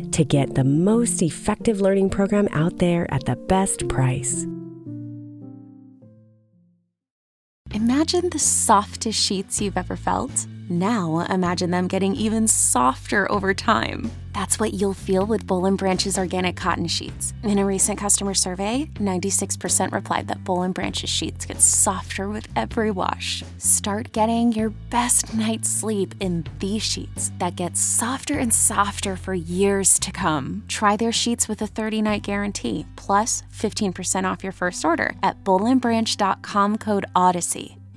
to get the most effective learning program out there at the best price. Imagine the softest sheets you've ever felt. Now imagine them getting even softer over time. That's what you'll feel with Boll & Branch's organic cotton sheets. In a recent customer survey, 96% replied that Boll & Branch's sheets get softer with every wash. Start getting your best night's sleep in these sheets that get softer and softer for years to come. Try their sheets with a 30-night guarantee, plus 15% off your first order at bollandbranch.com code ODYSSEY.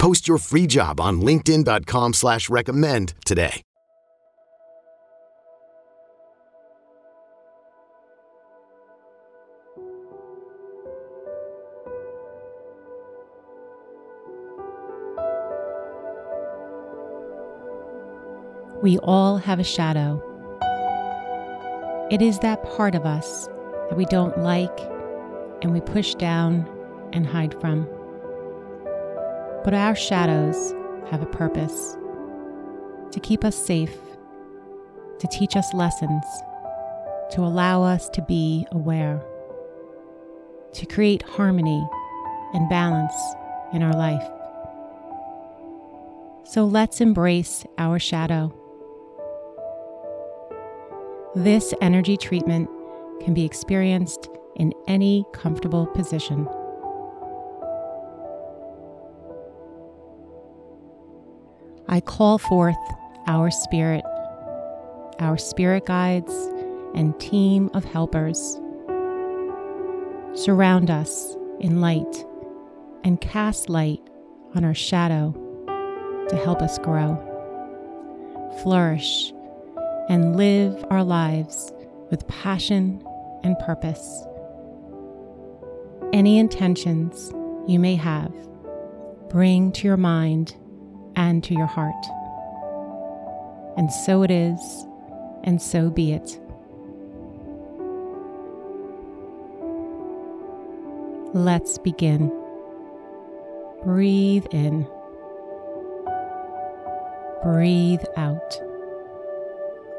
Post your free job on linkedin.com slash recommend today. We all have a shadow. It is that part of us that we don't like and we push down and hide from. But our shadows have a purpose to keep us safe, to teach us lessons, to allow us to be aware, to create harmony and balance in our life. So let's embrace our shadow. This energy treatment can be experienced in any comfortable position. I call forth our spirit, our spirit guides, and team of helpers. Surround us in light and cast light on our shadow to help us grow, flourish, and live our lives with passion and purpose. Any intentions you may have, bring to your mind and to your heart. And so it is, and so be it. Let's begin. Breathe in. Breathe out.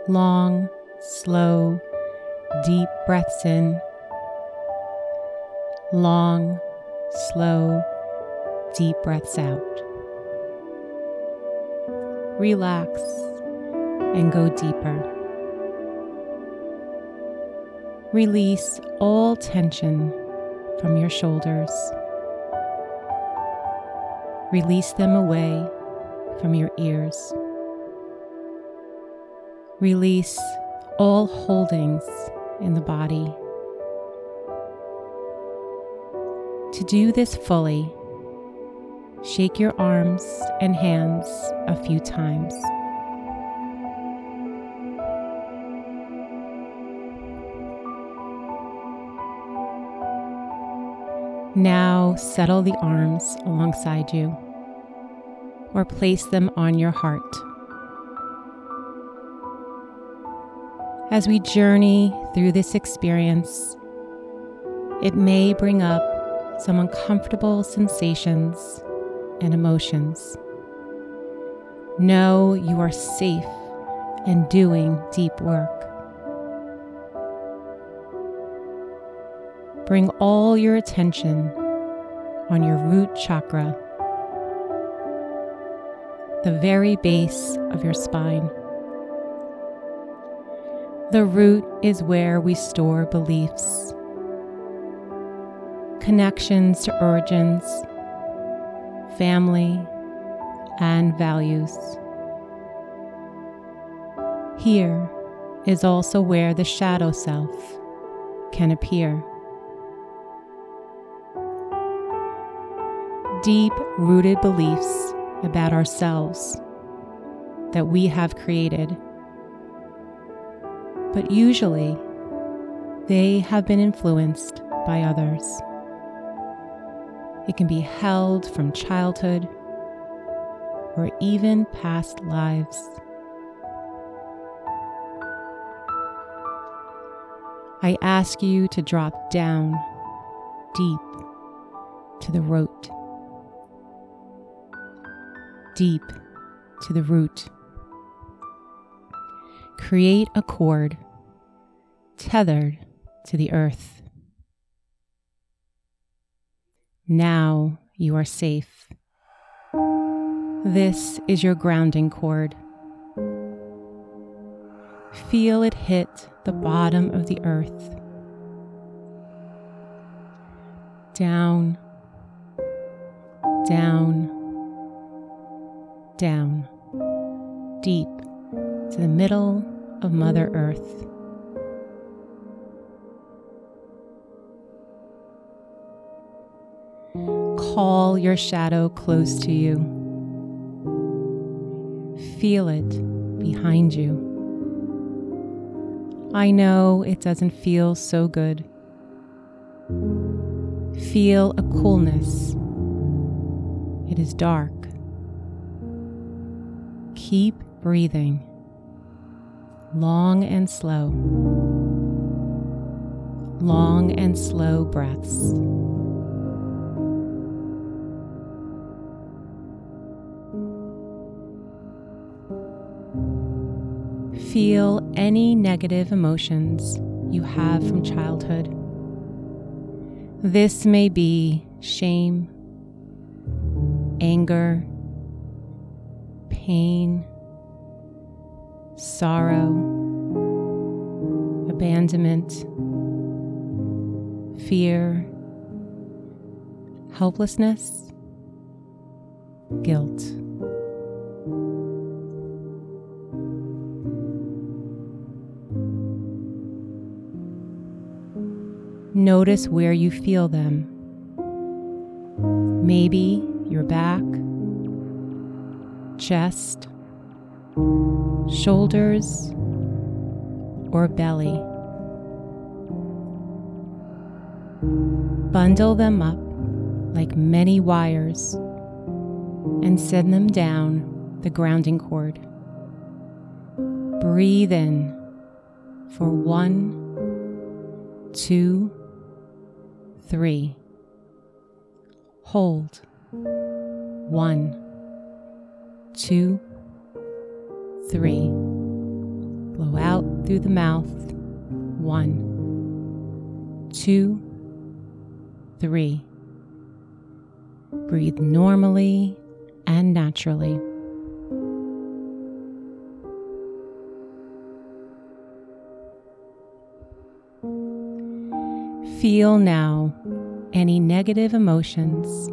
Long, slow, deep breaths in. Long, slow, deep breaths out. Relax and go deeper. Release all tension from your shoulders. Release them away from your ears. Release all holdings in the body. To do this fully, shake your arms and hands a few times. Now settle the arms alongside you or place them on your heart. As we journey through this experience, it may bring up some uncomfortable sensations and emotions. Know you are safe and doing deep work. Bring all your attention on your root chakra, the very base of your spine. The root is where we store beliefs, connections to origins, family, and values. Here is also where the shadow self can appear. Deep rooted beliefs about ourselves that we have created but usually they have been influenced by others. It can be held from childhood or even past lives. I ask you to drop down deep to the root, deep to the root create a cord tethered to the earth. Now you are safe. This is your grounding cord. Feel it hit the bottom of the earth. Down, down, down, deep to the middle of Mother Earth. Call your shadow close to you. Feel it behind you. I know it doesn't feel so good. Feel a coolness. It is dark. Keep breathing long and slow. Long and slow breaths. Feel any negative emotions you have from childhood. This may be shame, anger, pain, sorrow, abandonment, fear, helplessness, guilt. Notice where you feel them. Maybe your back, chest, shoulders, or belly. Bundle them up like many wires and send them down the grounding cord. Breathe in for one, two, three. Hold. One, two, three. Blow out through the mouth. One, two, three. Breathe normally and naturally. Feel now any negative emotions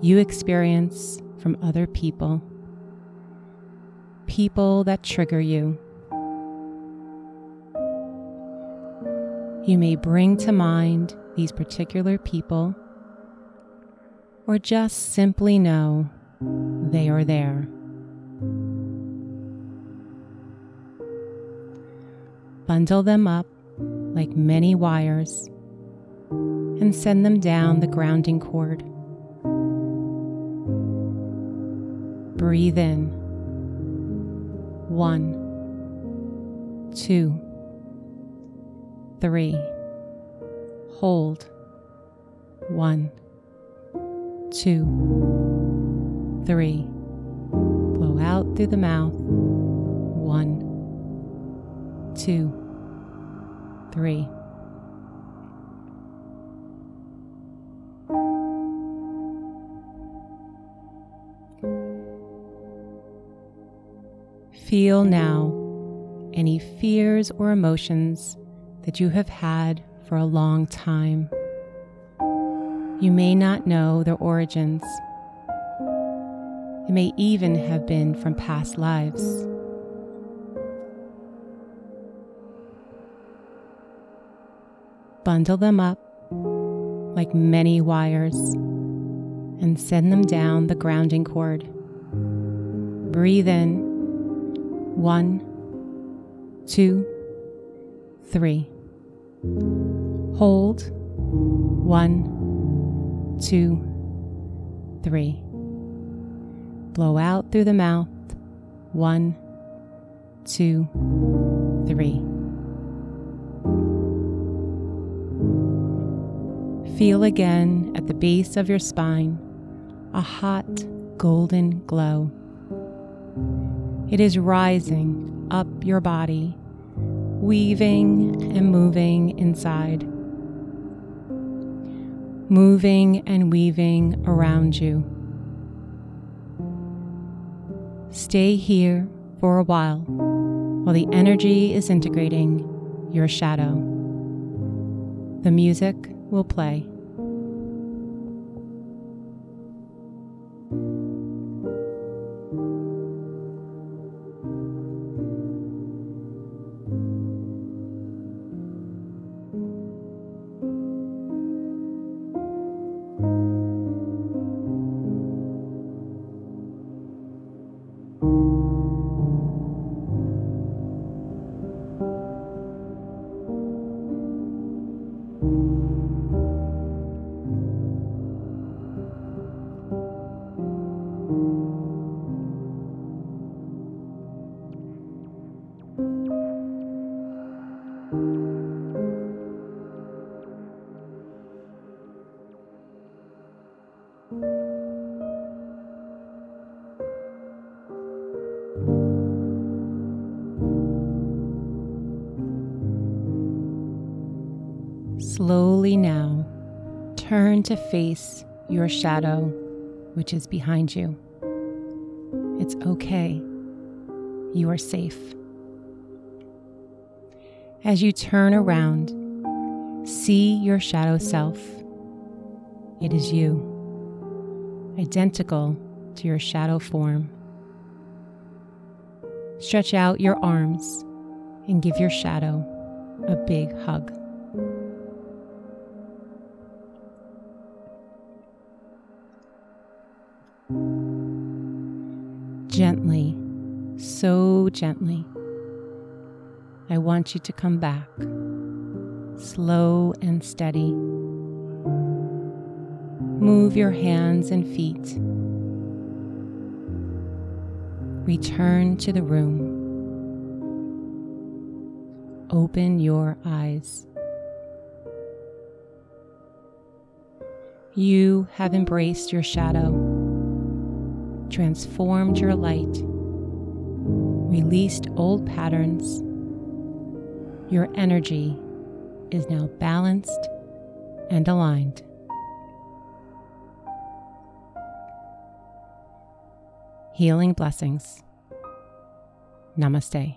you experience from other people, people that trigger you. You may bring to mind these particular people or just simply know they are there. Bundle them up like many wires and send them down the grounding cord. Breathe in. One, two, three. Hold. One, two, three. Blow out through the mouth. One, two, three. Feel now any fears or emotions that you have had for a long time. You may not know their origins. It may even have been from past lives. Bundle them up like many wires and send them down the grounding cord. Breathe in. One, two, three. Hold. One, two, three. Blow out through the mouth. One, two, three. Feel again at the base of your spine a hot golden glow. It is rising up your body, weaving and moving inside, moving and weaving around you. Stay here for a while while the energy is integrating your shadow. The music will play. Slowly now, turn to face your shadow, which is behind you. It's okay. You are safe. As you turn around, see your shadow self. It is you, identical to your shadow form. Stretch out your arms and give your shadow a big hug. Gently, so gently, I want you to come back, slow and steady. Move your hands and feet. Return to the room. Open your eyes. You have embraced your shadow, transformed your light, released old patterns. Your energy is now balanced and aligned. Healing blessings. Namaste.